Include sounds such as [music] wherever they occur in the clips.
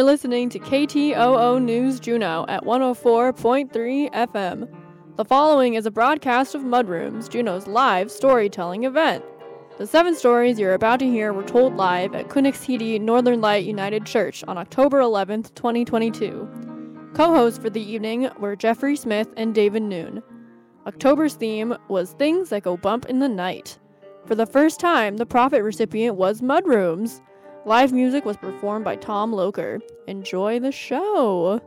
You're listening to KTOO News Juneau at 104.3 FM. The following is a broadcast of Mudrooms, Juneau's live storytelling event. The seven stories you're about to hear were told live at Kunech Hidi Northern Light United Church on October 11, 2022. Co hosts for the evening were Jeffrey Smith and David Noon. October's theme was Things That Go Bump in the Night. For the first time, the profit recipient was Mudrooms. Live music was performed by Tom Loker. Enjoy the show!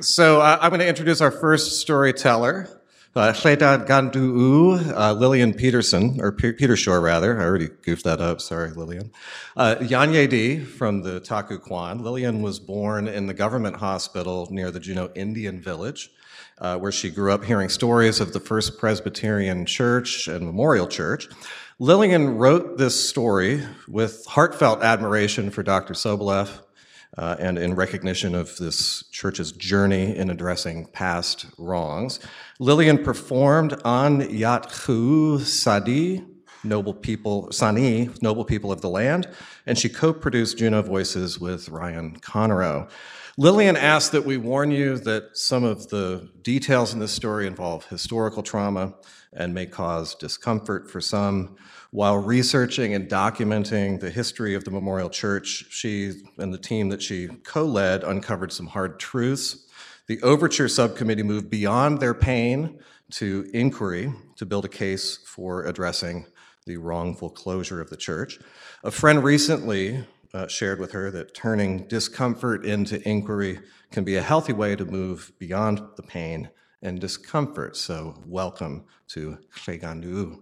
So uh, I'm going to introduce our first storyteller. Uh, Gandu'u, uh, Lillian Peterson, or P- Petershoare rather. I already goofed that up. Sorry, Lillian. Uh, Yanye from the Taku Kwan. Lillian was born in the government hospital near the Juneau Indian Village, uh, where she grew up hearing stories of the First Presbyterian Church and Memorial Church. Lillian wrote this story with heartfelt admiration for Dr. Soboleff, uh, and in recognition of this church's journey in addressing past wrongs. Lillian performed on Yathu Sadi, Noble People, Sani, Noble People of the Land, and she co produced Juneau Voices with Ryan Conarro. Lillian asked that we warn you that some of the details in this story involve historical trauma and may cause discomfort for some. While researching and documenting the history of the Memorial Church, she and the team that she co led uncovered some hard truths. The Overture Subcommittee moved beyond their pain to inquiry to build a case for addressing the wrongful closure of the church. A friend recently uh, shared with her that turning discomfort into inquiry can be a healthy way to move beyond the pain and discomfort. So, welcome to Chegandu.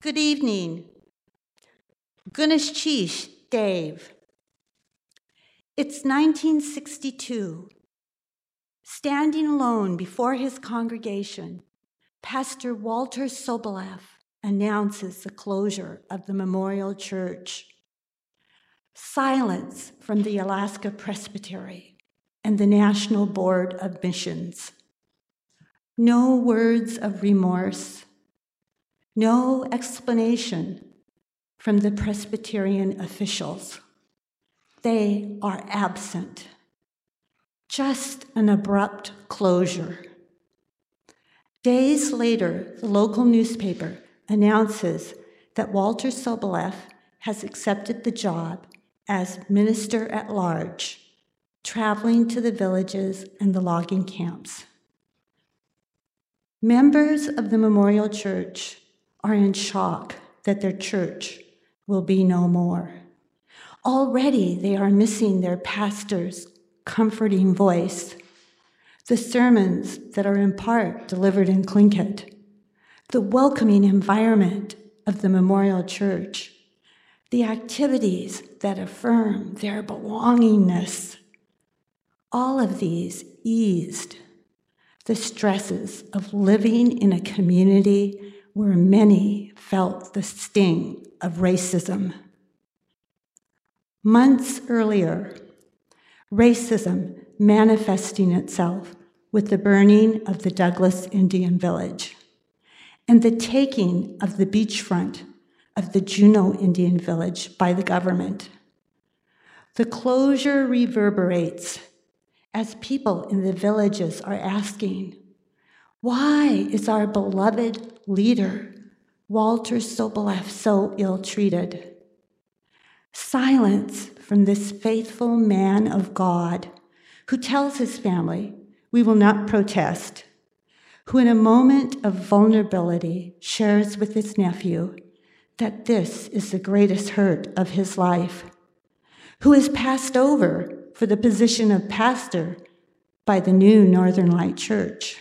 Good evening. Gunesh Chish, Dave. It's 1962. Standing alone before his congregation, Pastor Walter Soboleff announces the closure of the Memorial Church. Silence from the Alaska Presbytery and the National Board of Missions. No words of remorse no explanation from the Presbyterian officials. They are absent. Just an abrupt closure. Days later, the local newspaper announces that Walter Soboleff has accepted the job as minister at large, traveling to the villages and the logging camps. Members of the Memorial Church are in shock that their church will be no more. Already they are missing their pastor's comforting voice, the sermons that are in part delivered in Tlingit, the welcoming environment of the memorial church, the activities that affirm their belongingness. All of these eased the stresses of living in a community where many felt the sting of racism. Months earlier, racism manifesting itself with the burning of the Douglas Indian Village and the taking of the beachfront of the Juneau Indian Village by the government. The closure reverberates as people in the villages are asking, why is our beloved leader, Walter Soboleff, so ill treated? Silence from this faithful man of God who tells his family, We will not protest, who in a moment of vulnerability shares with his nephew that this is the greatest hurt of his life, who is passed over for the position of pastor by the new Northern Light Church.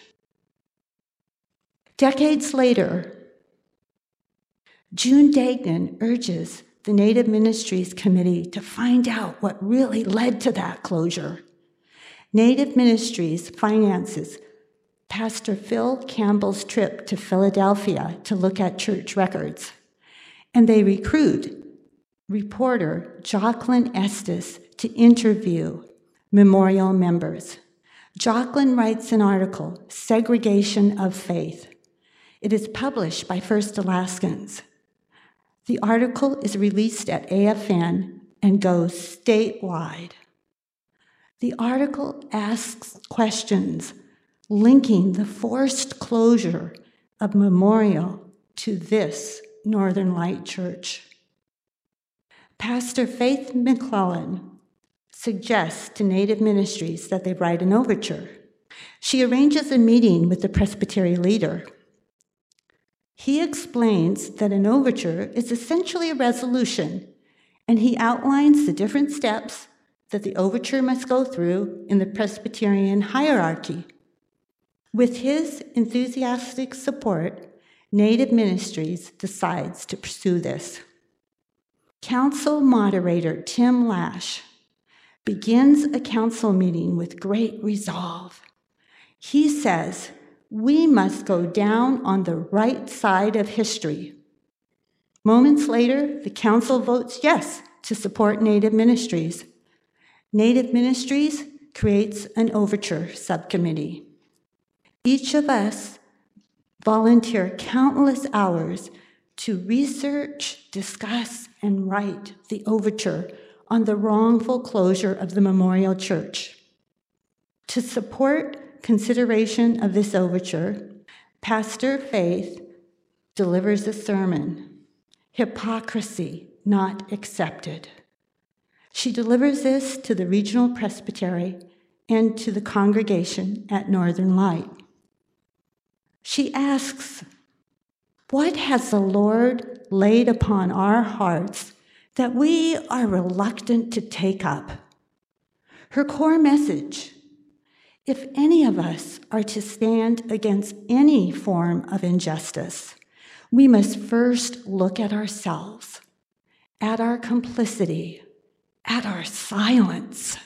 Decades later, June Dagnan urges the Native Ministries Committee to find out what really led to that closure. Native Ministries finances Pastor Phil Campbell's trip to Philadelphia to look at church records, and they recruit reporter Jocelyn Estes to interview memorial members. Jocelyn writes an article, Segregation of Faith. It is published by First Alaskans. The article is released at AFN and goes statewide. The article asks questions linking the forced closure of Memorial to this Northern Light Church. Pastor Faith McClellan suggests to Native ministries that they write an overture. She arranges a meeting with the presbytery leader. He explains that an overture is essentially a resolution, and he outlines the different steps that the overture must go through in the Presbyterian hierarchy. With his enthusiastic support, Native Ministries decides to pursue this. Council moderator Tim Lash begins a council meeting with great resolve. He says, We must go down on the right side of history. Moments later, the council votes yes to support Native Ministries. Native Ministries creates an overture subcommittee. Each of us volunteer countless hours to research, discuss, and write the overture on the wrongful closure of the Memorial Church. To support consideration of this overture, Pastor Faith delivers a sermon Hypocrisy Not Accepted. She delivers this to the regional presbytery and to the congregation at Northern Light. She asks, What has the Lord laid upon our hearts that we are reluctant to take up? Her core message if any of us are to stand against any form of injustice, we must first look at ourselves, at our complicity, at our silence.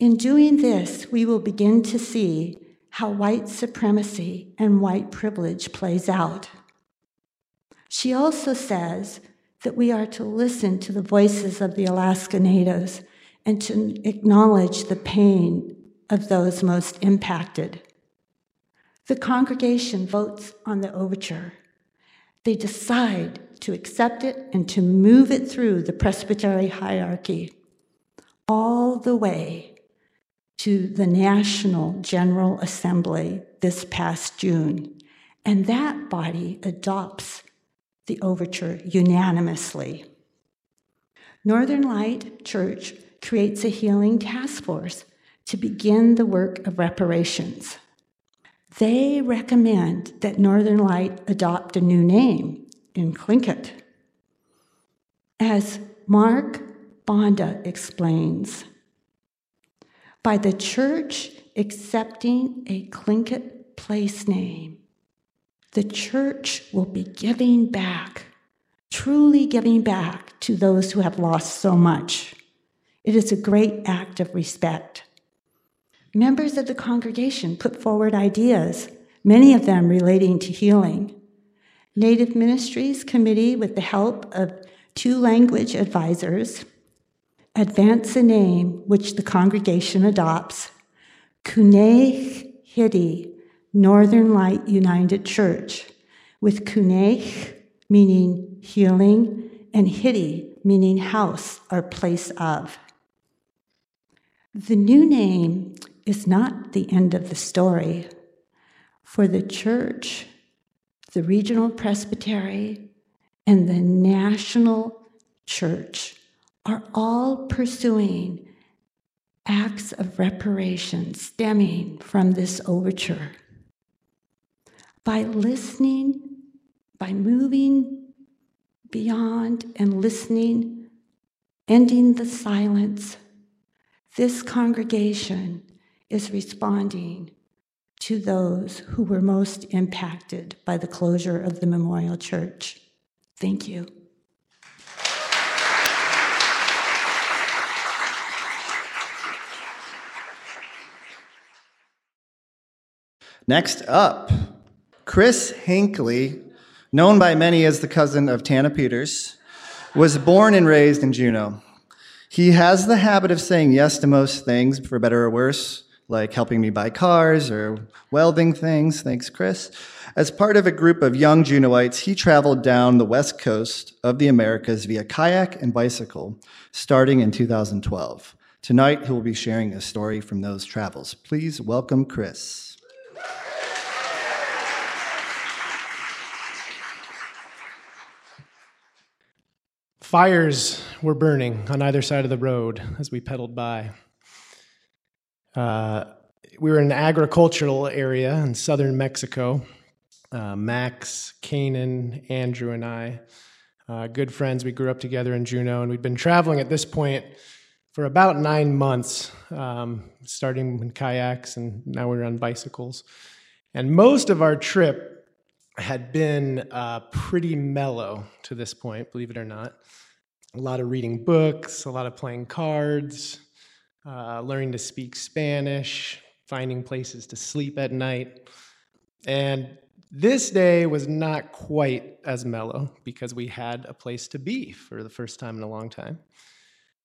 In doing this, we will begin to see how white supremacy and white privilege plays out. She also says that we are to listen to the voices of the Alaska Natives and to acknowledge the pain of those most impacted. The congregation votes on the overture. They decide to accept it and to move it through the presbytery hierarchy all the way to the National General Assembly this past June. And that body adopts the overture unanimously. Northern Light Church creates a healing task force to begin the work of reparations. They recommend that Northern Light adopt a new name in Tlingit. As Mark Bonda explains, by the church accepting a Tlingit place name, the church will be giving back, truly giving back to those who have lost so much. It is a great act of respect. Members of the congregation put forward ideas, many of them relating to healing. Native Ministries Committee, with the help of two language advisors, advance a name which the congregation adopts Kunech Hidi, Northern Light United Church, with Kunech meaning healing and Hidi meaning house or place of. The new name is not the end of the story. For the church, the regional presbytery, and the national church are all pursuing acts of reparation stemming from this overture. By listening, by moving beyond and listening, ending the silence, this congregation is responding to those who were most impacted by the closure of the Memorial Church. Thank you. Next up, Chris Hinckley, known by many as the cousin of Tana Peters, was born and raised in Juneau. He has the habit of saying yes to most things, for better or worse, like helping me buy cars or welding things. Thanks, Chris. As part of a group of young Juneauites, he traveled down the west coast of the Americas via kayak and bicycle, starting in 2012. Tonight, he will be sharing a story from those travels. Please welcome Chris. Fires were burning on either side of the road as we pedaled by. Uh, we were in an agricultural area in southern Mexico. Uh, Max, Kanan, Andrew, and I, uh, good friends. We grew up together in Juneau, and we'd been traveling at this point for about nine months, um, starting in kayaks, and now we are on bicycles. And most of our trip had been uh, pretty mellow to this point, believe it or not. A lot of reading books, a lot of playing cards, uh, learning to speak Spanish, finding places to sleep at night. And this day was not quite as mellow because we had a place to be for the first time in a long time.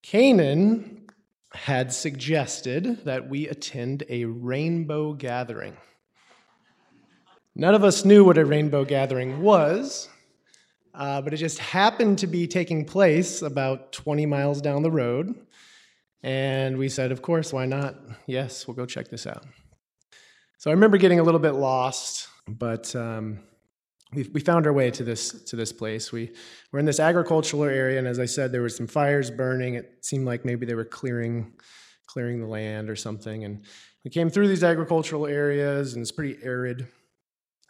Canaan had suggested that we attend a rainbow gathering. None of us knew what a rainbow gathering was, uh, but it just happened to be taking place about 20 miles down the road and we said, of course, why not? Yes, we'll go check this out. So I remember getting a little bit lost, but um, we, we found our way to this to this place. We were in this agricultural area, and as I said, there were some fires burning. It seemed like maybe they were clearing clearing the land or something. And we came through these agricultural areas, and it's pretty arid,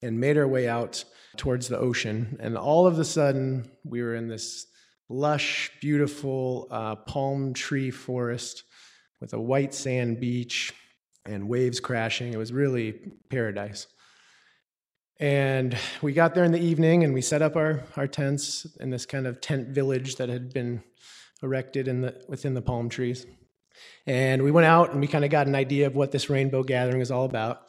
and made our way out towards the ocean. And all of a sudden, we were in this lush, beautiful uh, palm tree forest with a white sand beach and waves crashing. It was really paradise. And we got there in the evening and we set up our, our tents in this kind of tent village that had been erected in the, within the palm trees. And we went out and we kind of got an idea of what this rainbow gathering is all about.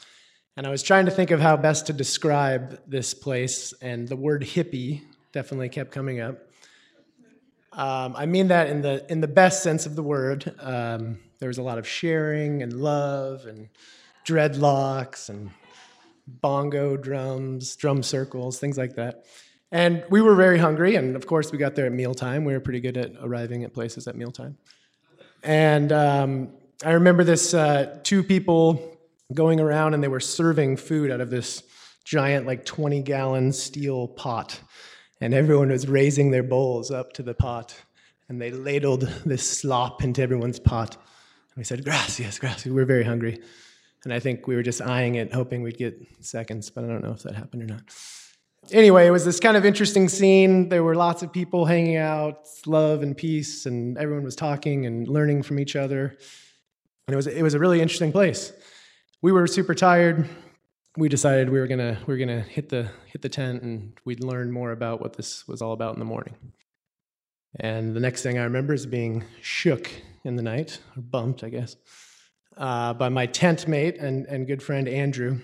And I was trying to think of how best to describe this place, and the word hippie definitely kept coming up. Um, I mean that in the in the best sense of the word. Um, there was a lot of sharing and love and dreadlocks and bongo drums, drum circles, things like that. And we were very hungry, and of course, we got there at mealtime. We were pretty good at arriving at places at mealtime. And um, I remember this uh, two people going around, and they were serving food out of this giant, like 20 gallon steel pot and everyone was raising their bowls up to the pot, and they ladled this slop into everyone's pot. And we said, Gracias, gracias. We were very hungry. And I think we were just eyeing it, hoping we'd get seconds, but I don't know if that happened or not. Anyway, it was this kind of interesting scene. There were lots of people hanging out, love and peace, and everyone was talking and learning from each other. And it was, it was a really interesting place. We were super tired we decided we were gonna we were gonna hit the hit the tent and we'd learn more about what this was all about in the morning. And the next thing I remember is being shook in the night, or bumped, I guess, uh, by my tent mate and, and good friend Andrew.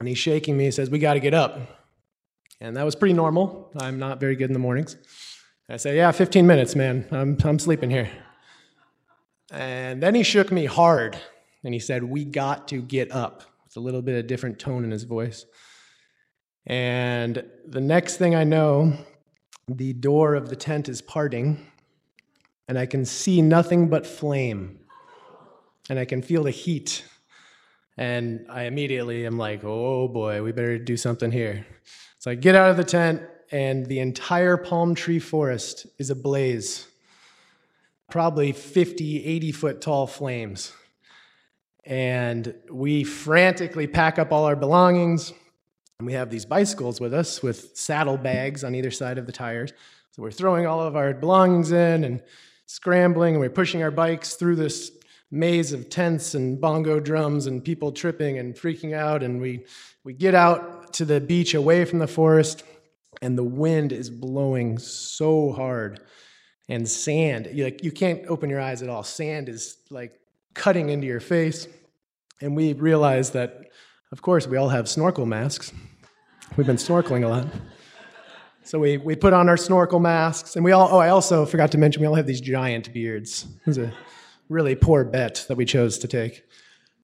And he's shaking me. He says, "We got to get up." And that was pretty normal. I'm not very good in the mornings. I say, "Yeah, 15 minutes, man. I'm I'm sleeping here." And then he shook me hard, and he said, "We got to get up." With a little bit of different tone in his voice. And the next thing I know, the door of the tent is parting, and I can see nothing but flame. And I can feel the heat. And I immediately am like, oh boy, we better do something here. So I get out of the tent, and the entire palm tree forest is ablaze. Probably 50, 80 foot tall flames and we frantically pack up all our belongings. And we have these bicycles with us with saddle bags on either side of the tires. So we're throwing all of our belongings in and scrambling, and we're pushing our bikes through this maze of tents and bongo drums and people tripping and freaking out. And we, we get out to the beach away from the forest, and the wind is blowing so hard. And sand, you, like, you can't open your eyes at all. Sand is like cutting into your face. And we realized that of course, we all have snorkel masks. We've been snorkeling a lot. So we, we put on our snorkel masks, and we all, oh, I also forgot to mention, we all have these giant beards. It was a really poor bet that we chose to take.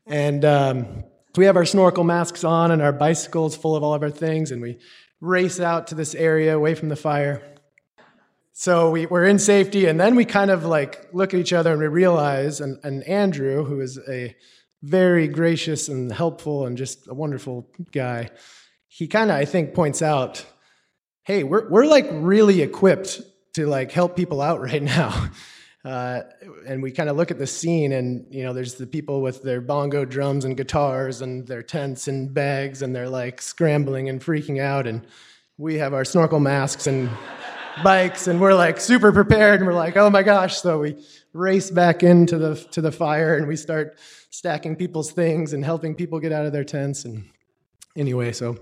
And um, we have our snorkel masks on and our bicycles full of all of our things, and we race out to this area away from the fire. So we, we're in safety, and then we kind of like look at each other and we realize, and, and Andrew, who is a very gracious and helpful and just a wonderful guy, he kind of, I think, points out hey, we're, we're like really equipped to like help people out [laughs] right now. Uh, and we kind of look at the scene and you know there's the people with their bongo drums and guitars and their tents and bags and they're like scrambling and freaking out and we have our snorkel masks and bikes and we're like super prepared and we're like oh my gosh so we race back into the to the fire and we start stacking people's things and helping people get out of their tents and anyway so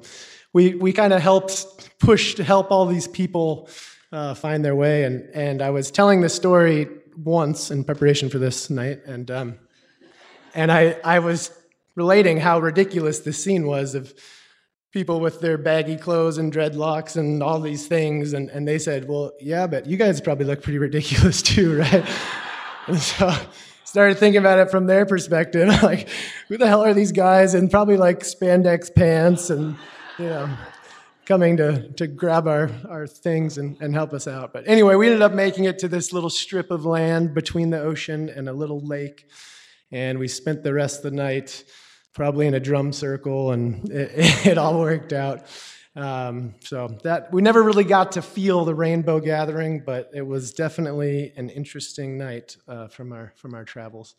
we, we kind of helped push to help all these people uh, find their way. And, and I was telling this story once in preparation for this night, and, um, and I, I was relating how ridiculous this scene was of people with their baggy clothes and dreadlocks and all these things. And, and they said, Well, yeah, but you guys probably look pretty ridiculous [laughs] too, right? and so started thinking about it from their perspective [laughs] like, who the hell are these guys? in probably like spandex pants and you know, coming to, to grab our, our things and, and help us out. But anyway, we ended up making it to this little strip of land between the ocean and a little lake. And we spent the rest of the night probably in a drum circle, and [laughs] it, it all worked out. Um, so that we never really got to feel the rainbow gathering, but it was definitely an interesting night uh, from our from our travels.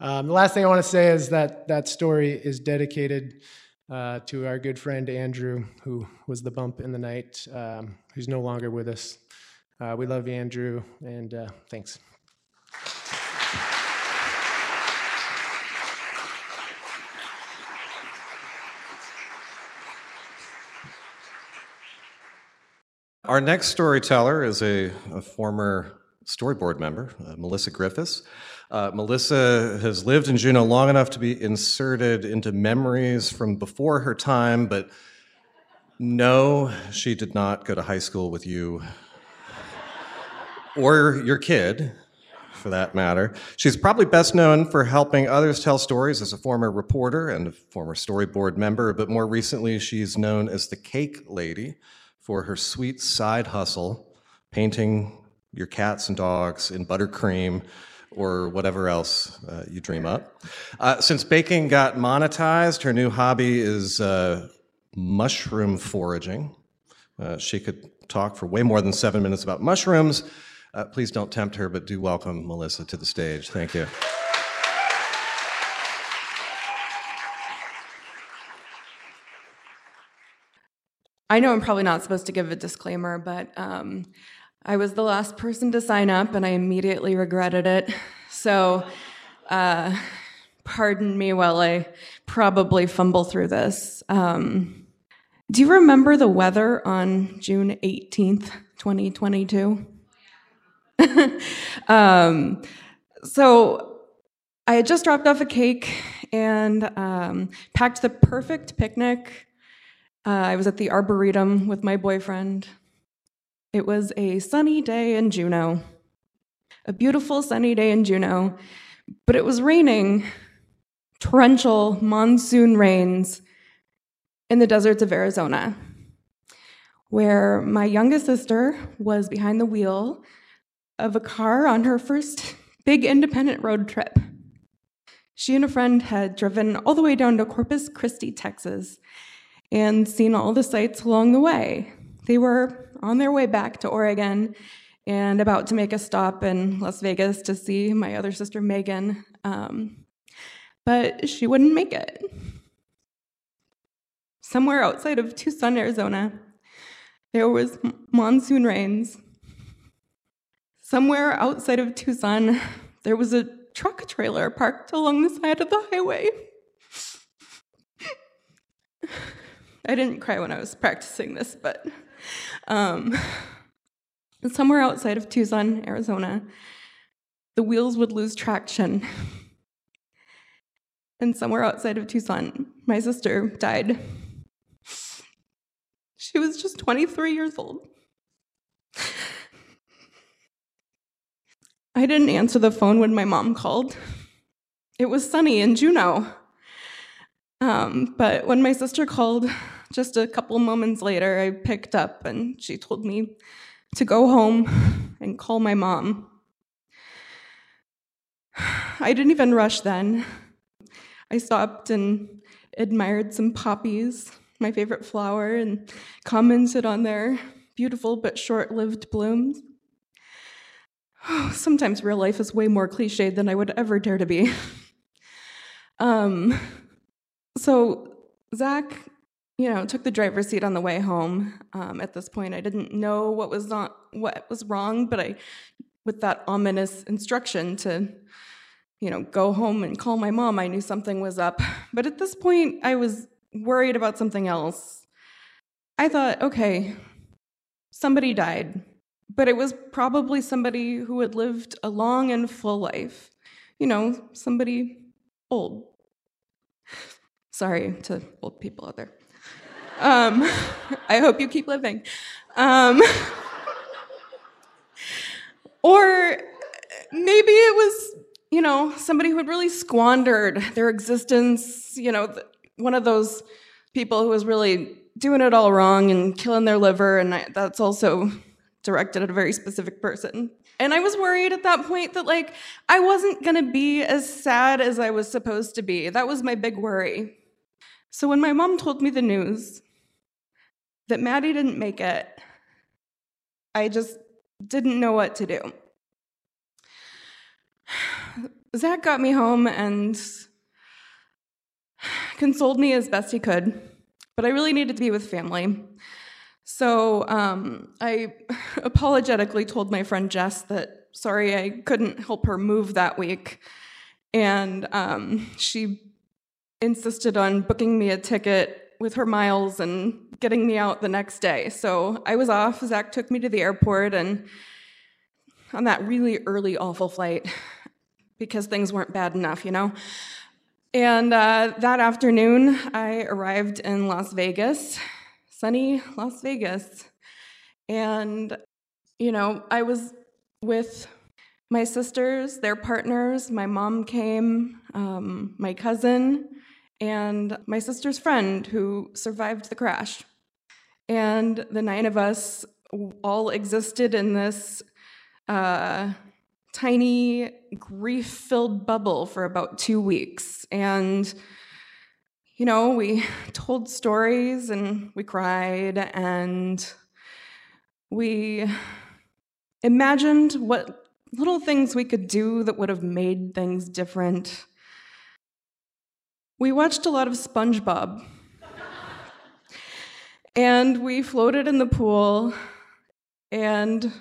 Um, the last thing I want to say is that that story is dedicated uh, to our good friend Andrew, who was the bump in the night, um, who's no longer with us. Uh, we love you, Andrew, and uh, thanks. Our next storyteller is a, a former storyboard member, uh, Melissa Griffiths. Uh, Melissa has lived in Juneau long enough to be inserted into memories from before her time, but no, she did not go to high school with you or your kid, for that matter. She's probably best known for helping others tell stories as a former reporter and a former storyboard member, but more recently, she's known as the Cake Lady for her sweet side hustle, painting your cats and dogs in buttercream or whatever else uh, you dream up. Uh, since baking got monetized, her new hobby is uh, mushroom foraging. Uh, she could talk for way more than seven minutes about mushrooms. Uh, please don't tempt her, but do welcome Melissa to the stage. Thank you. I know I'm probably not supposed to give a disclaimer, but um, I was the last person to sign up and I immediately regretted it. So, uh, pardon me while I probably fumble through this. Um, do you remember the weather on June 18th, 2022? [laughs] um, so, I had just dropped off a cake and um, packed the perfect picnic. Uh, I was at the Arboretum with my boyfriend. It was a sunny day in Juneau, a beautiful sunny day in Juneau, but it was raining, torrential monsoon rains in the deserts of Arizona, where my youngest sister was behind the wheel of a car on her first big independent road trip. She and a friend had driven all the way down to Corpus Christi, Texas, and seen all the sights along the way. They were on their way back to Oregon and about to make a stop in Las Vegas to see my other sister, Megan. Um, but she wouldn't make it. Somewhere outside of Tucson, Arizona, there was monsoon rains. Somewhere outside of Tucson, there was a truck trailer parked along the side of the highway. [laughs] I didn't cry when I was practicing this, but um, somewhere outside of Tucson, Arizona, the wheels would lose traction. and somewhere outside of Tucson, my sister died. She was just 23 years old. I didn't answer the phone when my mom called. It was sunny in Juneau. Um, but when my sister called just a couple moments later, I picked up and she told me to go home and call my mom. [sighs] I didn't even rush then. I stopped and admired some poppies, my favorite flower, and commented on their beautiful but short lived blooms. [sighs] Sometimes real life is way more cliched than I would ever dare to be. [laughs] um, so Zach, you know, took the driver's seat on the way home. Um, at this point, I didn't know what was not what was wrong, but I, with that ominous instruction to, you know, go home and call my mom, I knew something was up. But at this point, I was worried about something else. I thought, okay, somebody died but it was probably somebody who had lived a long and full life. You know, somebody old. Sorry to old people out there. Um, [laughs] I hope you keep living. Um, [laughs] or maybe it was, you know, somebody who had really squandered their existence, you know, one of those people who was really doing it all wrong and killing their liver, and I, that's also directed at a very specific person. And I was worried at that point that, like, I wasn't gonna be as sad as I was supposed to be. That was my big worry. So when my mom told me the news that Maddie didn't make it, I just didn't know what to do. [sighs] Zach got me home and [sighs] consoled me as best he could, but I really needed to be with family. So um, I [laughs] apologetically told my friend Jess that sorry I couldn't help her move that week. And um, she insisted on booking me a ticket with her miles and getting me out the next day. So I was off. Zach took me to the airport and on that really early, awful flight because things weren't bad enough, you know? And uh, that afternoon, I arrived in Las Vegas sunny Las Vegas. And, you know, I was with my sisters, their partners, my mom came, um, my cousin, and my sister's friend who survived the crash. And the nine of us all existed in this uh, tiny, grief filled bubble for about two weeks. And you know, we [laughs] told stories and we cried and we imagined what little things we could do that would have made things different. We watched a lot of SpongeBob. and we floated in the pool and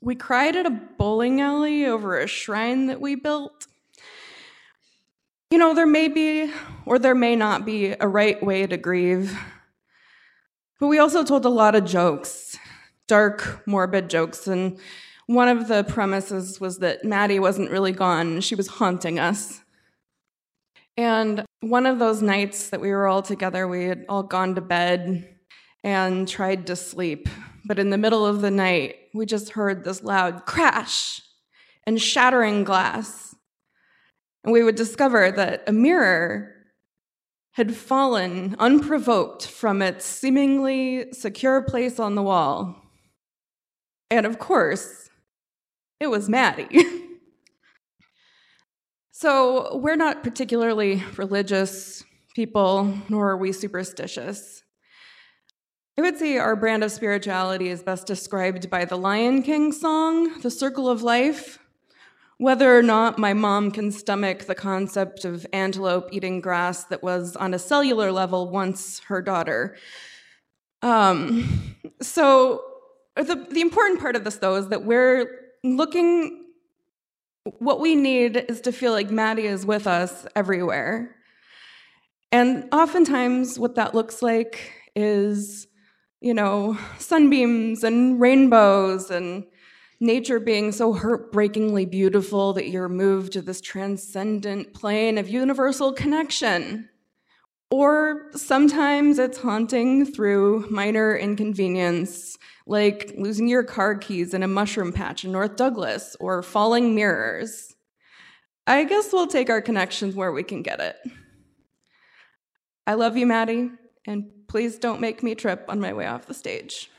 we cried at a bowling alley over a shrine that we built. You know, there may be or there may not be a right way to grieve, but we also told a lot of jokes, dark, morbid jokes, and one of the premises was that Maddie wasn't really gone, she was haunting us. And one of those nights that we were all together, we had all gone to bed and tried to sleep. But in the middle of the night, we just heard this loud crash and shattering glass. And we would discover that a mirror had fallen unprovoked from its seemingly secure place on the wall. And of course, it was Maddie. [laughs] so we're not particularly religious people, nor are we superstitious. I would say our brand of spirituality is best described by the Lion King song, The Circle of Life. Whether or not my mom can stomach the concept of antelope eating grass that was on a cellular level once her daughter. Um, so, the, the important part of this, though, is that we're looking, what we need is to feel like Maddie is with us everywhere. And oftentimes, what that looks like is, you know, sunbeams and rainbows and nature being so heartbreakingly beautiful that you're moved to this transcendent plane of universal connection. Or sometimes it's haunting through minor inconvenience, like losing your car keys in a mushroom patch in North Douglas or falling mirrors. I guess we'll take our connections where we can get it. I love you, Maddie, and please don't make me trip on my way off the stage.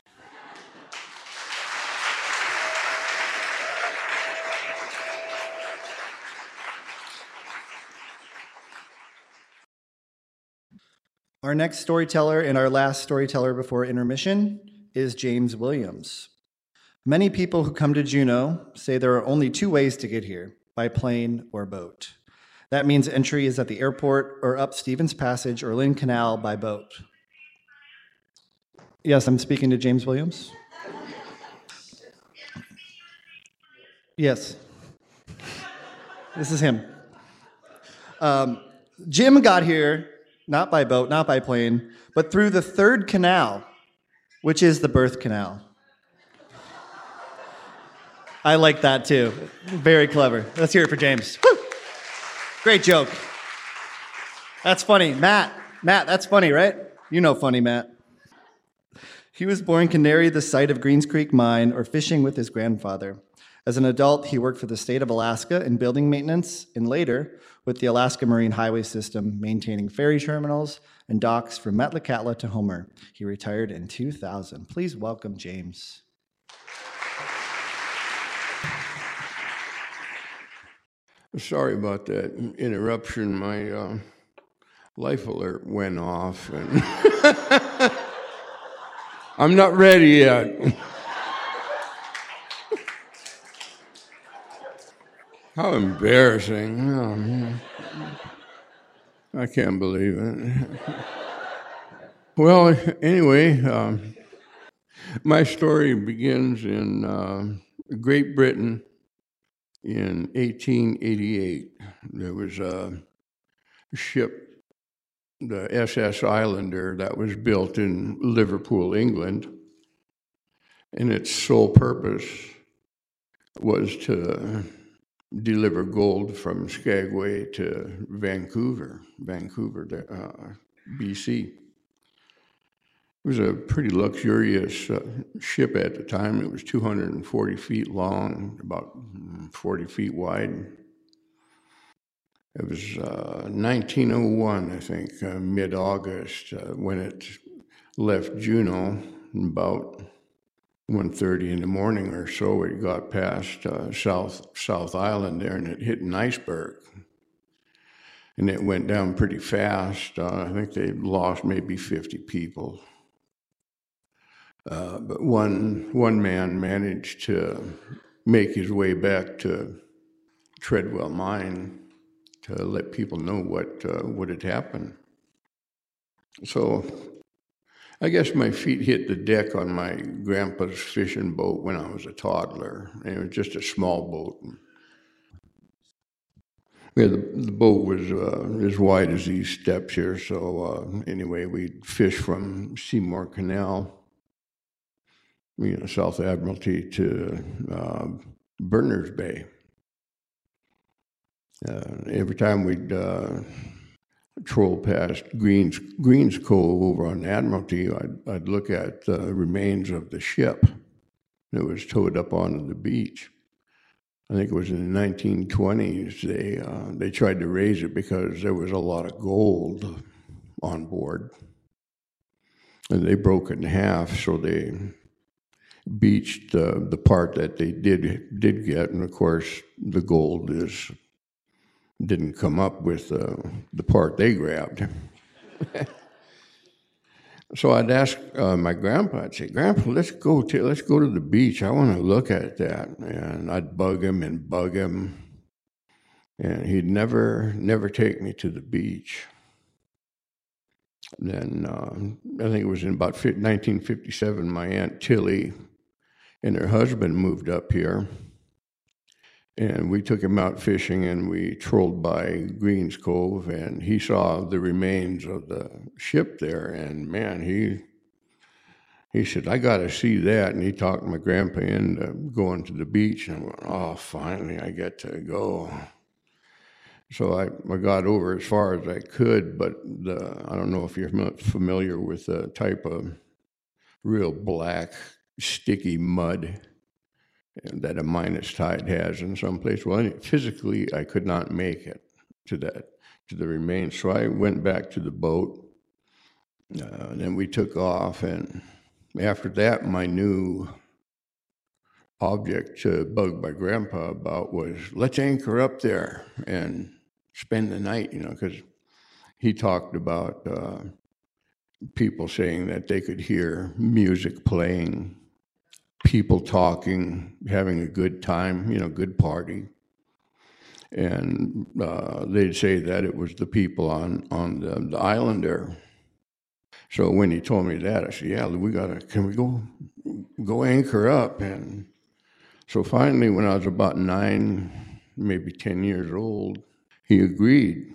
Our next storyteller and our last storyteller before intermission is James Williams. Many people who come to Juneau say there are only two ways to get here by plane or boat. That means entry is at the airport or up Stephens Passage or Lynn Canal by boat. Yes, I'm speaking to James Williams. Yes. This is him. Um, Jim got here not by boat, not by plane, but through the third canal, which is the birth canal. I like that too. Very clever. Let's hear it for James. Woo! Great joke. That's funny. Matt, Matt, that's funny, right? You know funny, Matt. He was born Canary, the site of Greens Creek Mine, or fishing with his grandfather. As an adult, he worked for the state of Alaska in building maintenance, and later with the Alaska Marine Highway System, maintaining ferry terminals and docks from Metlakatla to Homer. He retired in 2000. Please welcome James. Sorry about that interruption. My uh, life alert went off, and [laughs] I'm not ready yet. How embarrassing. Oh, I can't believe it. well, anyway, um, my story begins in uh, Great Britain in 1888. There was a ship, the SS Islander, that was built in Liverpool, England, and its sole purpose was to deliver gold from Skagway to Vancouver, Vancouver, uh, BC. It was a pretty luxurious uh, ship at the time. It was 240 feet long, about 40 feet wide. It was uh, 1901, I think, uh, mid August, uh, when it left Juneau, about 1.30 in the morning or so, it got past uh, South, South Island there and it hit an iceberg. And it went down pretty fast. Uh, I think they lost maybe 50 people. Uh, but one, one man managed to make his way back to Treadwell Mine to let people know what, uh, what had happened. So I guess my feet hit the deck on my grandpa's fishing boat when I was a toddler. It was just a small boat. Yeah, the, the boat was uh, as wide as these steps here. So uh, anyway, we'd fish from Seymour Canal, you know, South Admiralty to uh, Berners Bay. Uh, every time we'd uh, troll past Greens, Greens Cove over on Admiralty, I'd, I'd look at the remains of the ship that was towed up onto the beach. I think it was in the 1920s. They uh, they tried to raise it because there was a lot of gold on board, and they broke it in half. So they beached uh, the part that they did did get, and of course the gold is didn't come up with uh, the part they grabbed. so I'd ask uh, my grandpa, I'd say, Grandpa, let's go to let's go to the beach. I want to look at that. And I'd bug him and bug him. And he'd never, never take me to the beach. Then uh, I think it was in about 1957, my Aunt Tilly and her husband moved up here and we took him out fishing and we trolled by Greens Cove and he saw the remains of the ship there and man he he said, I got to see that. And he talked my grandpa into going to the beach. And I went, oh, finally, I get to go. So I, I got over as far as I could, but the, I don't know if you're familiar with the type of real black, sticky mud that a minus tide has in some place. Well, physically, I could not make it to that, to the remains. So I went back to the boat. Uh, and then we took off, and after that, my new object to bug my grandpa about was let's anchor up there and spend the night, you know, because he talked about uh, people saying that they could hear music playing, people talking, having a good time, you know, good party. And uh, they'd say that it was the people on, on the, the island there so when he told me that, I said, "Yeah, we gotta. Can we go go anchor up?" And so finally, when I was about nine, maybe ten years old, he agreed.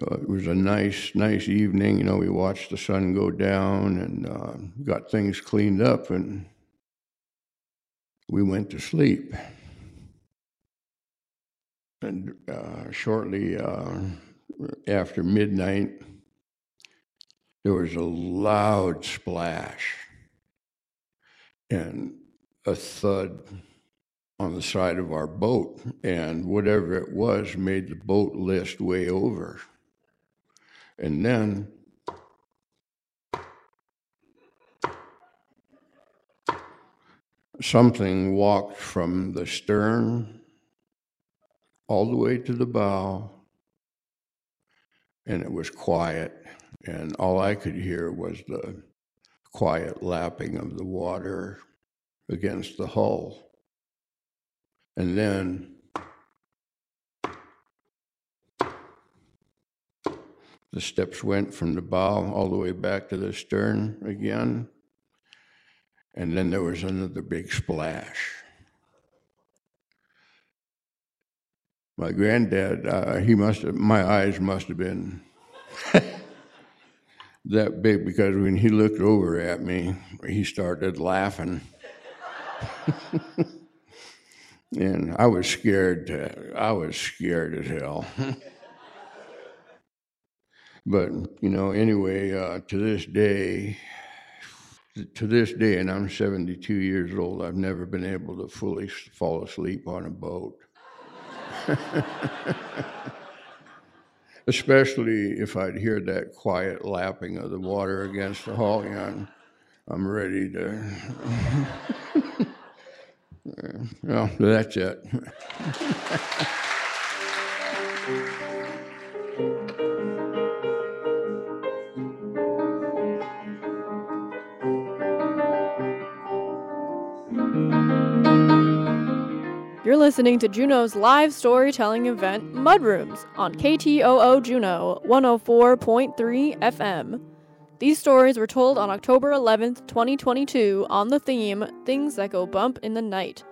Uh, it was a nice, nice evening. You know, we watched the sun go down and uh, got things cleaned up, and we went to sleep. And uh, shortly uh, after midnight, there was a loud splash and a thud on the side of our boat, and whatever it was made the boat list way over. And then something walked from the stern all the way to the bow, and it was quiet and all I could hear was the quiet lapping of the water against the hull. And then the steps went from the bow all the way back to the stern again. And then there was another big splash. My granddad, uh, he must have, my eyes must have been [laughs] that big because when he looked over at me, he started laughing. [laughs] and I was scared. I was scared as hell. [laughs] but you know, anyway, uh, to this day, to this day, and I'm 72 years old, I've never been able to fully fall asleep on a boat [laughs] especially if I'd hear that quiet lapping of the water against the hull. Know, I'm ready to. [laughs] well, that's it. [laughs] listening to Juneau's live storytelling event, Mudrooms, on KTOO Juneau 104.3 FM. These stories were told on October 11th, 2022, on the theme Things That Go Bump in the Night.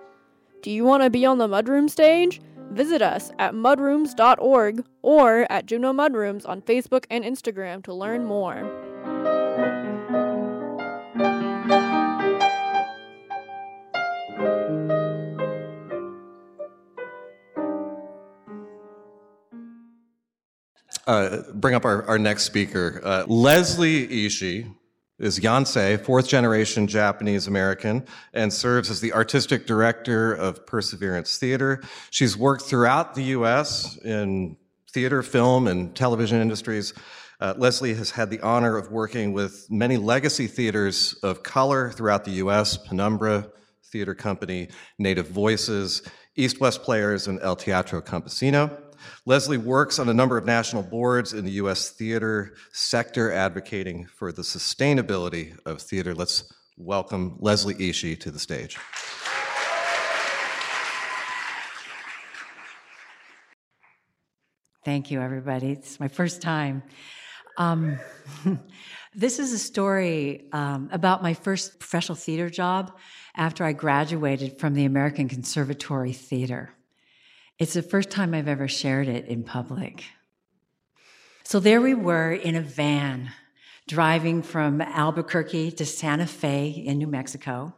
Do you want to be on the Mudroom stage? Visit us at mudrooms.org or at Juneau Mudrooms on Facebook and Instagram to learn more. Uh, bring up our, our next speaker. Uh, Leslie Ishii is Yonsei, fourth generation Japanese American, and serves as the artistic director of Perseverance Theater. She's worked throughout the U.S. in theater, film, and television industries. Uh, Leslie has had the honor of working with many legacy theaters of color throughout the U.S. Penumbra Theater Company, Native Voices, East West Players, and El Teatro Campesino. Leslie works on a number of national boards in the U.S. theater sector, advocating for the sustainability of theater. Let's welcome Leslie Ishii to the stage. Thank you, everybody. It's my first time. Um, [laughs] this is a story um, about my first professional theater job after I graduated from the American Conservatory Theater. It's the first time I've ever shared it in public. So there we were in a van driving from Albuquerque to Santa Fe in New Mexico.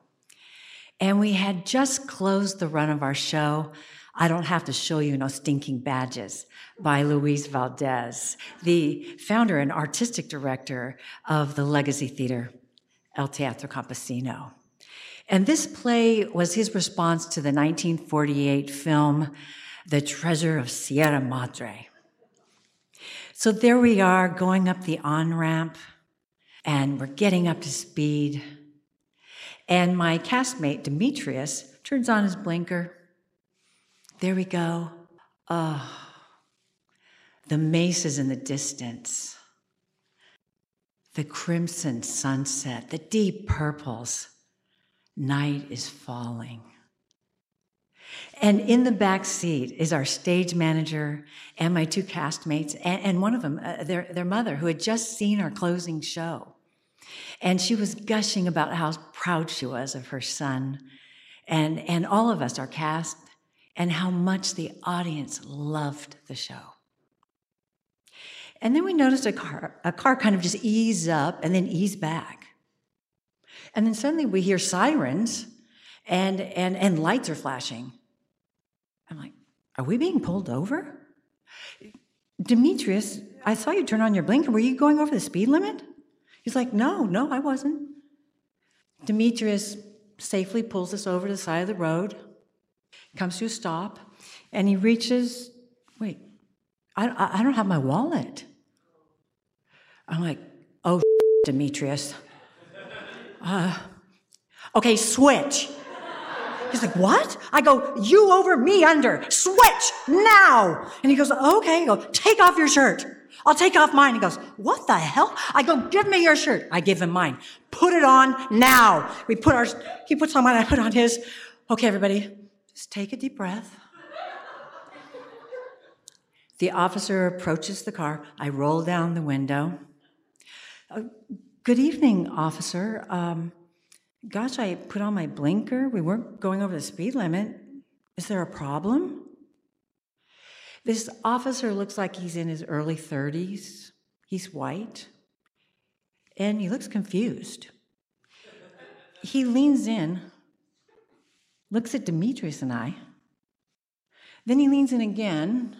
And we had just closed the run of our show. I don't have to show you no stinking badges by Luis Valdez, the founder and artistic director of the Legacy Theater, El Teatro Campesino. And this play was his response to the 1948 film, The Treasure of Sierra Madre. So there we are going up the on ramp, and we're getting up to speed. And my castmate, Demetrius, turns on his blinker. There we go. Oh, the mesas in the distance, the crimson sunset, the deep purples. Night is falling. And in the back seat is our stage manager and my two castmates, and, and one of them, uh, their, their mother, who had just seen our closing show. And she was gushing about how proud she was of her son and, and all of us, our cast, and how much the audience loved the show. And then we noticed a car, a car kind of just ease up and then ease back. And then suddenly we hear sirens and, and, and lights are flashing. I'm like, are we being pulled over? Demetrius, I saw you turn on your blinker. Were you going over the speed limit? He's like, no, no, I wasn't. Demetrius safely pulls us over to the side of the road, comes to a stop, and he reaches, wait, I, I don't have my wallet. I'm like, oh, Demetrius. Uh, okay, switch. He's like, what? I go, you over, me under. Switch now. And he goes, okay. I go, take off your shirt. I'll take off mine. He goes, what the hell? I go, give me your shirt. I give him mine. Put it on now. We put our, he puts on mine, I put on his. Okay, everybody, just take a deep breath. The officer approaches the car. I roll down the window. Uh, good evening, officer. Um, Gosh, I put on my blinker. We weren't going over the speed limit. Is there a problem? This officer looks like he's in his early 30s. He's white. And he looks confused. He leans in, looks at Demetrius and I. Then he leans in again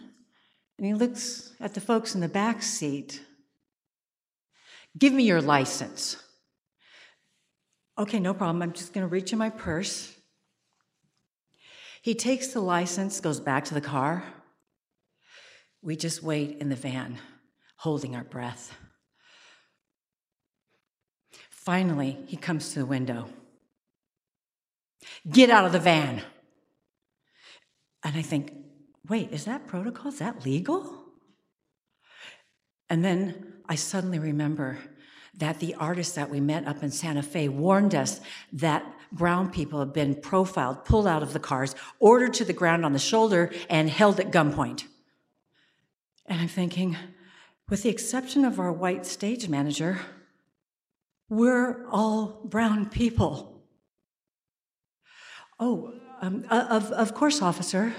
and he looks at the folks in the back seat. Give me your license. Okay, no problem. I'm just going to reach in my purse. He takes the license, goes back to the car. We just wait in the van, holding our breath. Finally, he comes to the window. Get out of the van. And I think, wait, is that protocol? Is that legal? And then I suddenly remember that the artist that we met up in Santa Fe warned us that brown people have been profiled, pulled out of the cars, ordered to the ground on the shoulder, and held at gunpoint. And I'm thinking, with the exception of our white stage manager, we're all brown people. Oh, um, of, of course, officer.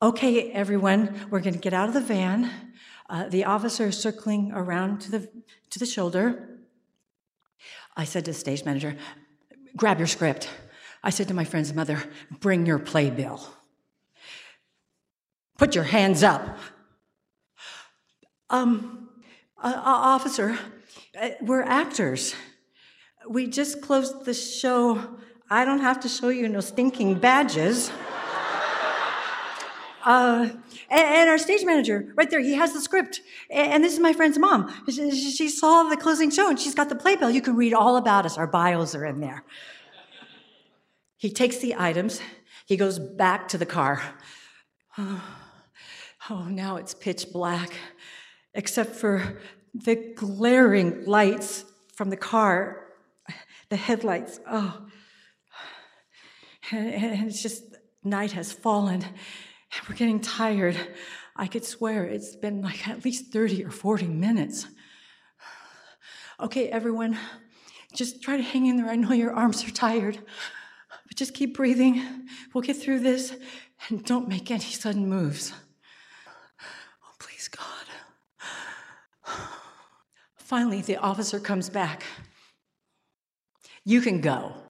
Okay, everyone, we're going to get out of the van. Uh, the officer circling around to the, to the shoulder. I said to the stage manager, grab your script. I said to my friend's mother, bring your playbill. Put your hands up. Um, uh, officer, uh, we're actors. We just closed the show. I don't have to show you no stinking badges. Uh, and, our stage manager, right there, he has the script. And, this is my friend's mom. She, saw the closing show and she's got the playbill. You can read all about us. Our bios are in there. He takes the items. He goes back to the car. Oh, [sighs] oh now it's pitch black, except for the glaring lights from the car, the headlights. Oh, and it's just night has fallen we're getting tired. I could swear it's been like at least 30 or 40 minutes. Okay, everyone, just try to hang in there. I know your arms are tired, but just keep breathing. We'll get through this and don't make any sudden moves. Oh, please, God. Finally, the officer comes back. You can go.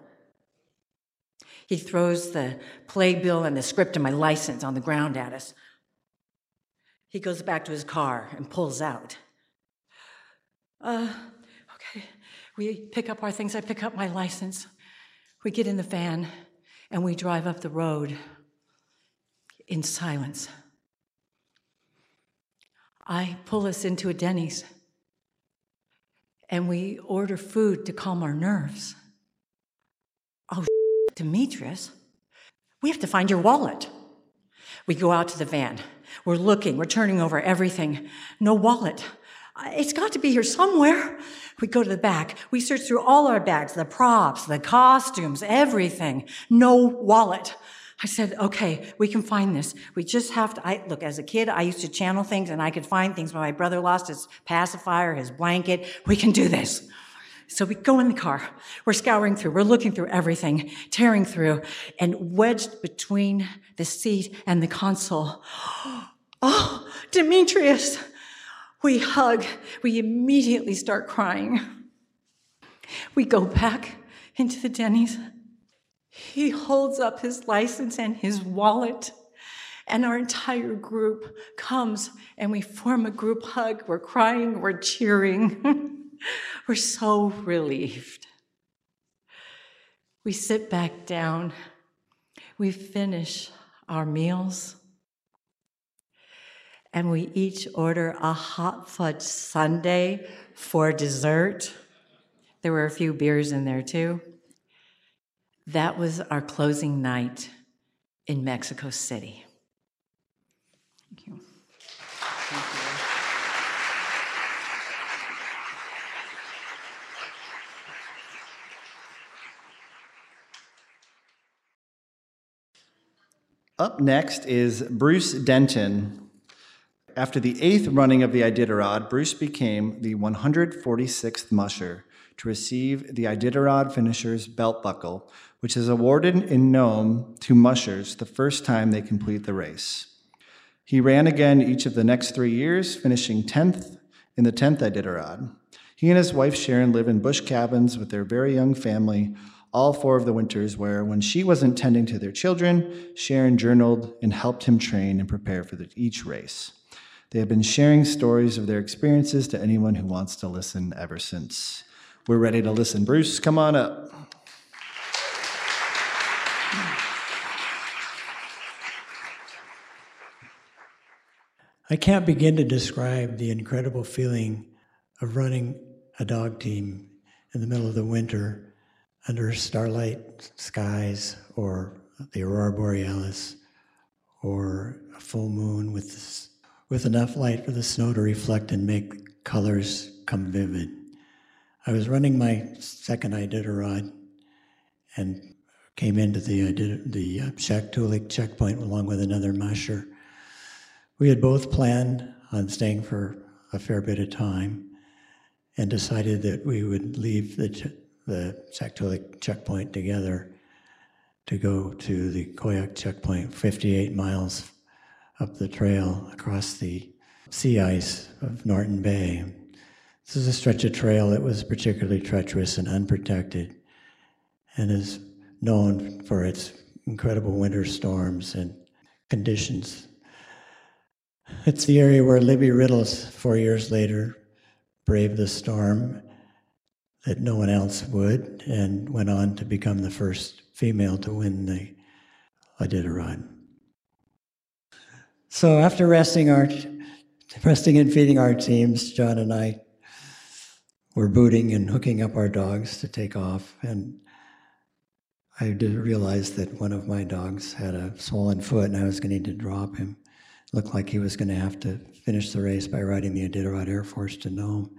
He throws the playbill and the script and my license on the ground at us. He goes back to his car and pulls out. Uh, okay. We pick up our things. I pick up my license. We get in the van and we drive up the road in silence. I pull us into a Denny's and we order food to calm our nerves. Oh, Demetrius, we have to find your wallet. We go out to the van. We're looking, we're turning over everything. No wallet. Uh, it's got to be here somewhere. We go to the back. We search through all our bags, the props, the costumes, everything. No wallet. I said, okay, we can find this. We just have to, I, look, as a kid, I used to channel things and I could find things when my brother lost his pacifier, his blanket. We can do this. So we go in the car. We're scouring through. We're looking through everything, tearing through, and wedged between the seat and the console. [gasps] Oh, Demetrius! We hug. We immediately start crying. We go back into the Denny's. He holds up his license and his wallet, and our entire group comes and we form a group hug. We're crying, we're cheering. [laughs] [laughs] we're so relieved. We sit back down. We finish our meals and we each order a hot fudge sundae for dessert. There were a few beers in there too. That was our closing night in Mexico City. Up next is Bruce Denton, after the eighth running of the Iditarod, Bruce became the 146th musher to receive the Iditarod Finisher's Belt Buckle, which is awarded in Nome to mushers the first time they complete the race. He ran again each of the next three years, finishing 10th in the 10th Iditarod. He and his wife Sharon live in bush cabins with their very young family all four of the winters, where when she wasn't tending to their children, Sharon journaled and helped him train and prepare for the, each race. They have been sharing stories of their experiences to anyone who wants to listen ever since. We're ready to listen. Bruce, come on up. I can't begin to describe the incredible feeling of running a dog team in the middle of the winter under starlight skies or the aurora borealis or a full moon with with enough light for the snow to reflect and make colors come vivid. I was running my second Iditarod and came into the the uh, Shaktoolik checkpoint along with another musher. We had both planned on staying for a fair bit of time and decided that we would leave the, the Shaktoolik checkpoint together to go to the Koyuk checkpoint, 58 miles up the trail across the sea ice of Norton Bay. This is a stretch of trail that was particularly treacherous and unprotected and is known for its incredible winter storms and conditions. It's the area where Libby Riddles, four years later, braved the storm that no one else would and went on to become the first female to win the Iditarod. So after resting our resting and feeding our teams, John and I were booting and hooking up our dogs to take off, and I did realize that one of my dogs had a swollen foot, and I was going to need to drop him. It looked like he was going to have to finish the race by riding the Iditarod Air Force to Nome.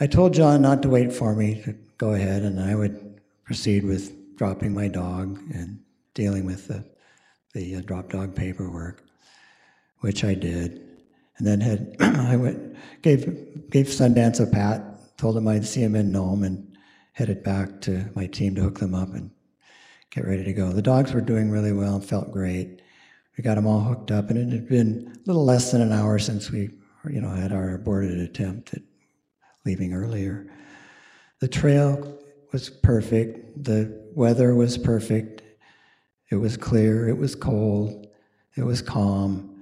I told John not to wait for me to go ahead, and I would proceed with dropping my dog and dealing with the, the uh, drop dog paperwork which I did, and then had [clears throat] I went gave gave Sundance a pat, told him I'd see him in Nome, and headed back to my team to hook them up and get ready to go. The dogs were doing really well and felt great. We got them all hooked up, and it had been a little less than an hour since we, you know, had our aborted attempt at leaving earlier. The trail was perfect. The weather was perfect. It was clear. It was cold. It was calm.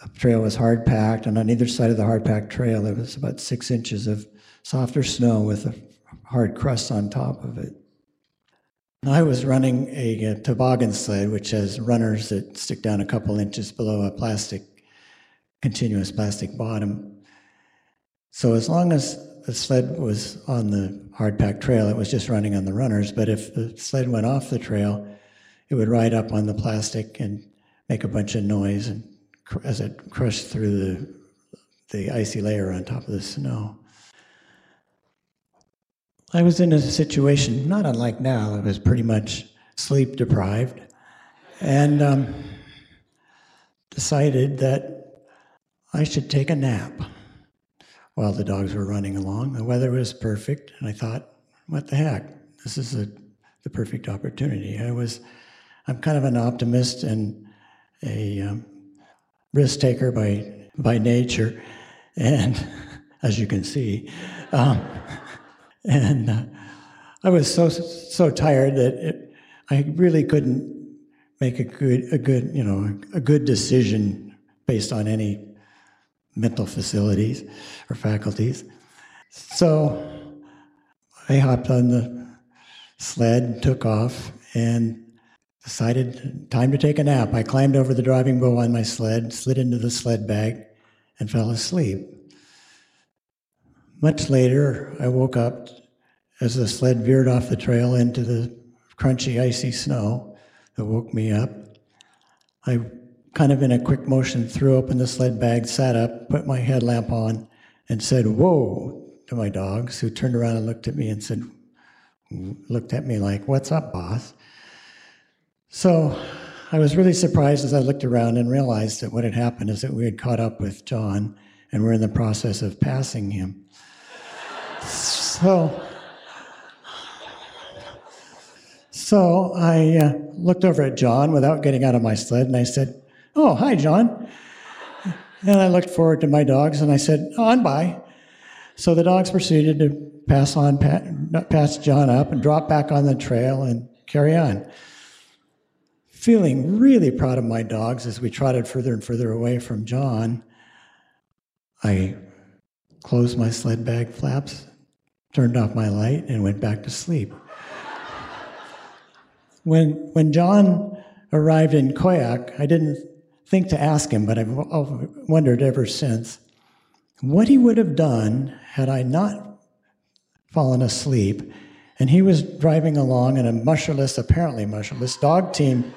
The trail was hard packed, and on either side of the hard packed trail, there was about six inches of softer snow with a hard crust on top of it. I was running a, a, toboggan sled, which has runners that stick down a couple inches below a plastic, continuous plastic bottom. So as long as the sled was on the hard packed trail, it was just running on the runners. But if the sled went off the trail, it would ride up on the plastic and make a bunch of noise and as it crushed through the, the icy layer on top of the snow. I was in a situation not unlike now. I was pretty much sleep deprived and um, decided that I should take a nap while the dogs were running along. The weather was perfect, and I thought, what the heck? This is a, the perfect opportunity. I was, I'm kind of an optimist and a um, risk taker by, by nature, and [laughs] as you can see. Um, [laughs] and uh, I was so so tired that it, I really couldn't make a good a good you know a good decision based on any mental facilities or faculties. So I hopped on the sled, took off, and decided time to take a nap. I climbed over the driving bow on my sled, slid into the sled bag, and fell asleep. Much later, I woke up as the sled veered off the trail into the crunchy, icy snow that woke me up. I, kind of in a quick motion, threw open the sled bag, sat up, put my headlamp on, and said, Whoa, to my dogs, who turned around and looked at me and said, looked at me like, What's up, boss? So I was really surprised as I looked around and realized that what had happened is that we had caught up with John and we're in the process of passing him. So, so I uh, looked over at John without getting out of my sled and I said, Oh, hi, John. And I looked forward to my dogs and I said, oh, On by. So the dogs proceeded to pass on, pass John up and drop back on the trail and carry on. Feeling really proud of my dogs as we trotted further and further away from John, I closed my sled bag flaps turned off my light, and went back to sleep. when, when John arrived in Koyuk, I didn't think to ask him, but I've wondered ever since what he would have done had I not fallen asleep and he was driving along and a musherless, apparently musherless dog team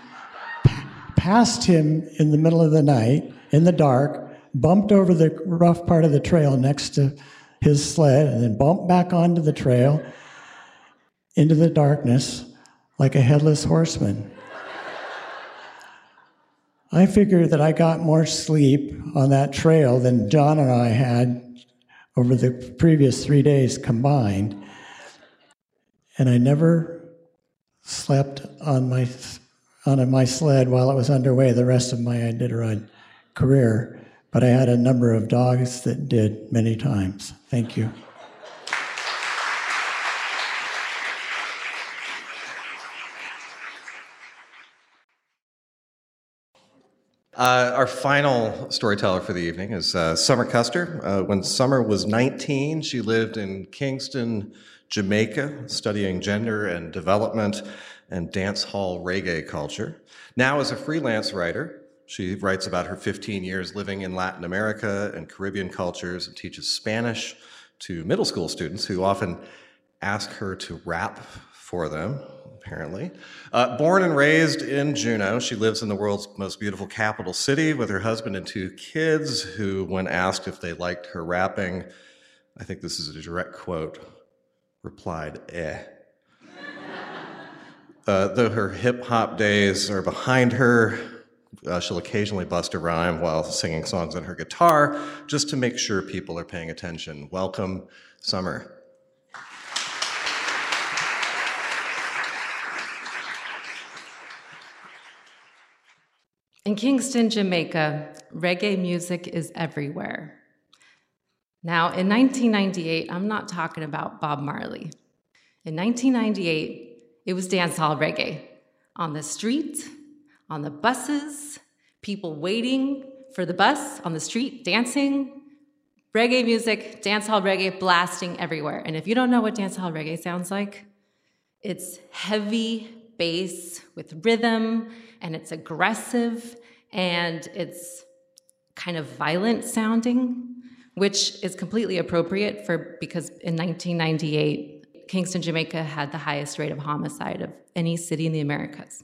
passed him in the middle of the night in the dark, bumped over the rough part of the trail next to his sled and then bumped back onto the trail into the darkness like a headless horseman. I figured that I got more sleep on that trail than John and I had over the previous three days combined. And I never slept on my, on my sled while it was underway the rest of my Iditarod career but I had a number of dogs that did many times. Thank you. Uh, our final storyteller for the evening is uh, Summer Custer. Uh, when Summer was 19, she lived in Kingston, Jamaica, studying gender and development and dance hall reggae culture. Now, as a freelance writer, she writes about her 15 years living in Latin America and Caribbean cultures and teaches Spanish to middle school students who often ask her to rap for them, apparently. Uh, born and raised in Juneau, she lives in the world's most beautiful capital city with her husband and two kids, who, when asked if they liked her rapping, I think this is a direct quote, replied, eh. [laughs] Uh, though her hip hop days are behind her, uh, she'll occasionally bust a rhyme while singing songs on her guitar just to make sure people are paying attention. Welcome, Summer. In Kingston, Jamaica, reggae music is everywhere. Now, in 1998, I'm not talking about Bob Marley. In 1998, it was dancehall reggae on the street, on the buses, people waiting for the bus on the street, dancing, reggae music, dancehall reggae blasting everywhere. And if you don't know what dancehall reggae sounds like, it's heavy bass with rhythm and it's aggressive and it's kind of violent sounding, which is completely appropriate for because in 1998, Kingston, Jamaica had the highest rate of homicide of any city in the Americas.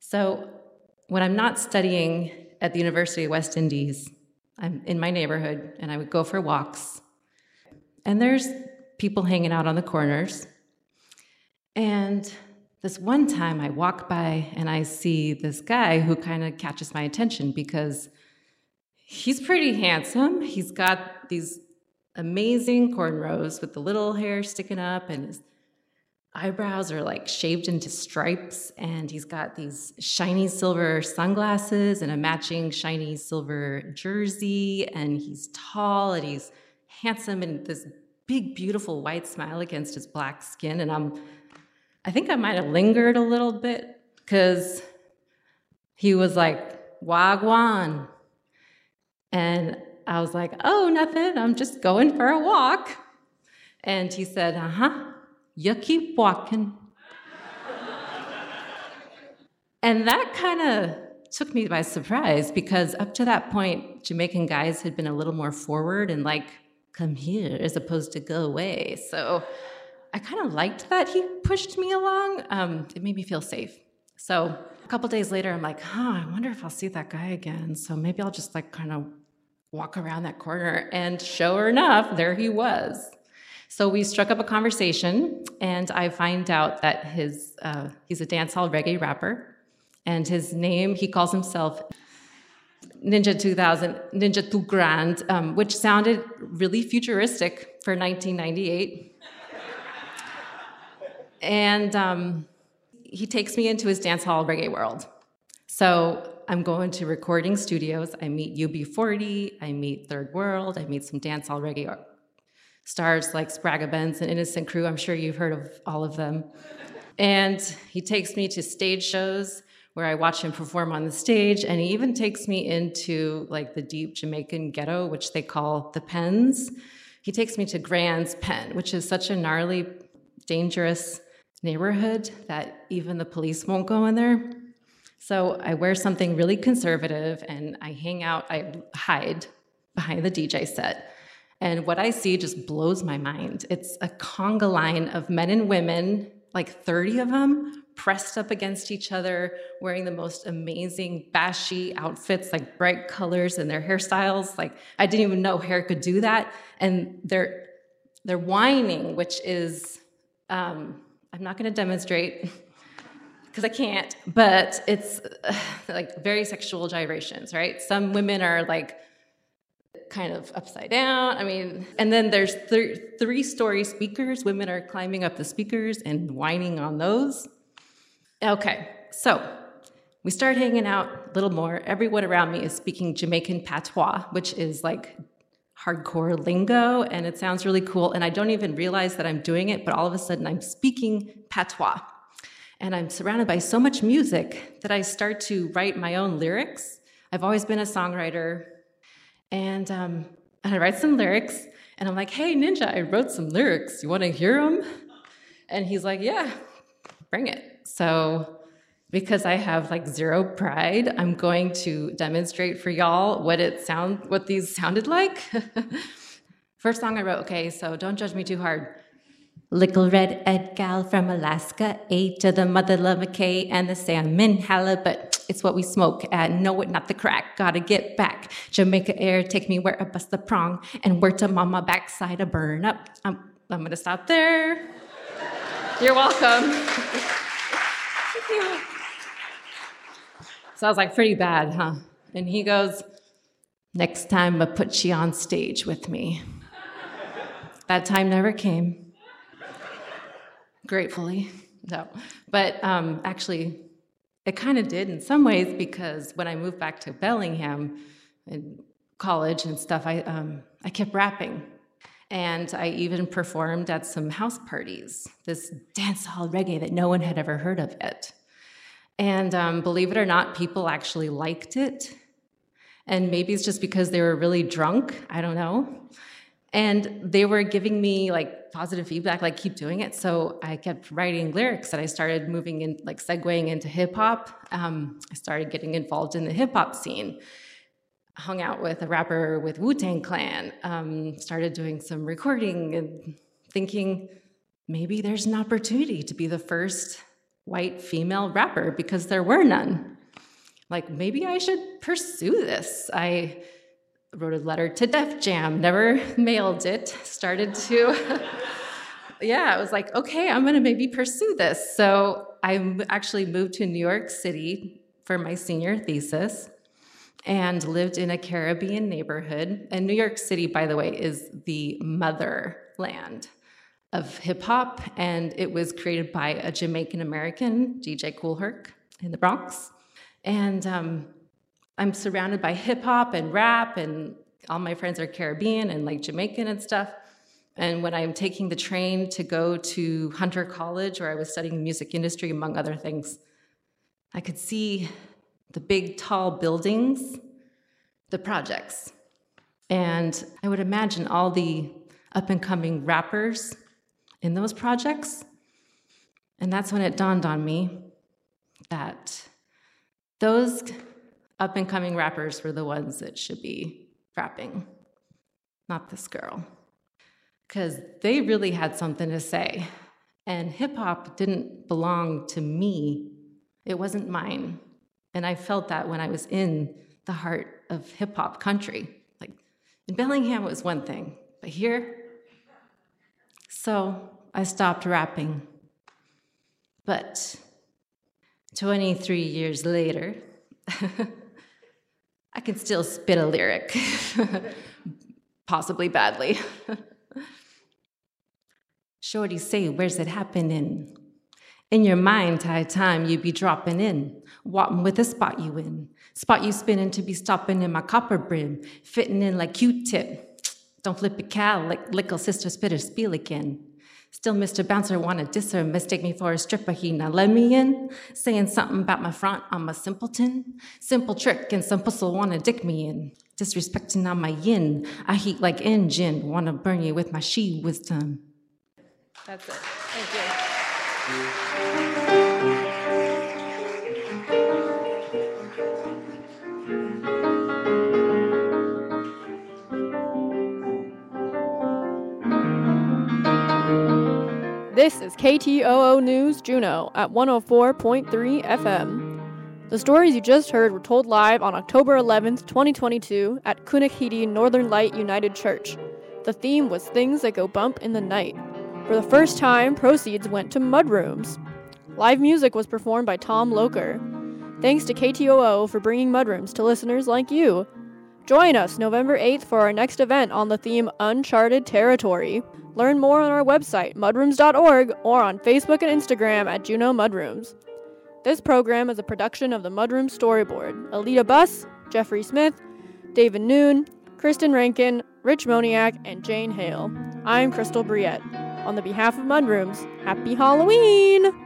So when I'm not studying at the University of West Indies, I'm in my neighborhood and I would go for walks. And there's people hanging out on the corners. And this one time I walk by and I see this guy who kind of catches my attention because he's pretty handsome. He's got these amazing cornrows with the little hair sticking up and his eyebrows are like shaved into stripes. And he's got these shiny silver sunglasses and a matching shiny silver jersey. And he's tall and he's handsome and this big beautiful white smile against his black skin. And I'm I think I might have lingered a little bit because he was like, Wagwan. And I was like, oh, nothing. I'm just going for a walk. And he said, uh huh, you keep walking. and that kind of took me by surprise because up to that point, Jamaican guys had been a little more forward and like, come here as opposed to go away. So I kind of liked that he pushed me along. Um, it made me feel safe. So a couple days later, I'm like, huh, I wonder if I'll see that guy again. So maybe I'll just like kind of walk around that corner. And sure enough, there he was. So we struck up a conversation, and I find out that his uh, he's a dancehall reggae rapper, and his name he calls himself Ninja 2000, Ninja Two Grand, um, which sounded really futuristic for 1998. And um, he takes me into his dance hall reggae world. So I'm going to recording studios. I meet UB40, I meet Third World, I meet some dance hall reggae stars like Spragga Benz and Innocent Crew. I'm sure you've heard of all of them. And he takes me to stage shows where I watch him perform on the stage, and he even takes me into like the deep Jamaican ghetto, which they call the pens. He takes me to Grant's Pen, which is such a gnarly, dangerous neighborhood that even the police won't go in there. So I wear something really conservative and I hang out, I hide behind the DJ set. And what I see just blows my mind. It's a conga line of men and women, like 30 of them, pressed up against each other, wearing the most amazing bashy outfits, like bright colors and their hairstyles. Like I didn't even know hair could do that. And they're they're whining, which is um, I'm not going to demonstrate [laughs] because I can't, but it's [sighs] like very sexual gyrations, right? Some women are like kind of upside down. I mean, and then there's th- three story speakers. Women are climbing up the speakers and whining on those. Okay, so we start hanging out a little more. Everyone around me is speaking Jamaican patois, which is like hardcore lingo and it sounds really cool. And I don't even realize that I'm doing it, but all of a sudden I'm speaking patois. And I'm surrounded by so much music that I start to write my own lyrics. I've always been a songwriter. And, um, and I write some lyrics and I'm like, hey, Ninja, I wrote some lyrics. You want to hear them? And he's like, yeah, bring it. So because I have like zero pride, I'm going to demonstrate for y'all what it sound what these sounded like. [laughs] First song I wrote, okay, so don't judge me too hard. Little red Ed gal from Alaska, A to the mother love McKay and the salmon halibut. It's what we smoke and know it, not the crack. Gotta get back. Jamaica air, take me where I bust the prong and where to mama backside a burn up. I'm, I'm gonna stop there. [laughs] You're welcome. [laughs] So I was like, pretty bad, huh? And he goes, next time I put she on stage with me. that time never came. Gratefully, no. But um, actually, it kind of did in some ways because when I moved back to Bellingham, and college and stuff, I, um, I kept rapping. And I even performed at some house parties, this dancehall reggae that no one had ever heard of yet. And um, believe it or not, people actually liked it. And maybe it's just because they were really drunk, I don't know. And they were giving me like positive feedback, like keep doing it. So I kept writing lyrics and I started moving in, like segueing into hip hop. Um, I started getting involved in the hip hop scene hung out with a rapper with Wu Tang Clan, um, started doing some recording and thinking maybe there's an opportunity to be the first white female rapper because there were none. Like maybe I should pursue this. I wrote a letter to Def Jam, never [laughs] mailed it, started to. [laughs] yeah, I was like, okay, I'm gonna maybe pursue this. So I actually moved to New York City for my senior thesis and lived in a Caribbean neighborhood. And New York City, by the way, is the motherland of hip hop, and it was created by a Jamaican American, DJ Kool Herc, in the Bronx. And um, I'm surrounded by hip hop and rap, and all my friends are Caribbean and like Jamaican and stuff. And when I'm taking the train to go to Hunter College, where I was studying music industry, among other things, I could see the big, tall buildings, the projects. And I would imagine all the up and coming rappers in those projects. And that's when it dawned on me that those up and coming rappers were the ones that should be rapping, not this girl. Because they really had something to say. And hip hop didn't belong to me, it wasn't mine. And I felt that when I was in the heart of hip hop country. Like in Bellingham, it was one thing, but here, so I stopped rapping. But 23 years later, [laughs] I can still spit a lyric, [laughs] possibly badly. [laughs] Shorty say, where's it happening? In your mind, high time you be dropping in, walking with the spot you in. Spot you spinning to be stopping in my copper brim, fitting in like Q-tip. Don't flip a cow like lickle sister spitter spiel again. Still, Mr. Bouncer wanna diss her, mistake me for a stripper, he not let me in. Saying something about my front, I'm a simpleton. Simple trick, and some pussle wanna dick me in. Disrespecting on my yin, I heat like engine, wanna burn you with my she wisdom. That's it. Thank you. This is KTOO News Juneau at 104.3 FM. The stories you just heard were told live on October 11th, 2022 at Kunech Hidi Northern Light United Church. The theme was Things That Go Bump in the Night. For the first time, proceeds went to Mudrooms. Live music was performed by Tom Loker. Thanks to KTOO for bringing Mudrooms to listeners like you. Join us November 8th for our next event on the theme Uncharted Territory. Learn more on our website, mudrooms.org, or on Facebook and Instagram at Juneau Mudrooms. This program is a production of the Mudroom Storyboard. Alita Buss, Jeffrey Smith, David Noon, Kristen Rankin, Rich Moniak, and Jane Hale. I'm Crystal Briette. On the behalf of Mudrooms, happy Halloween!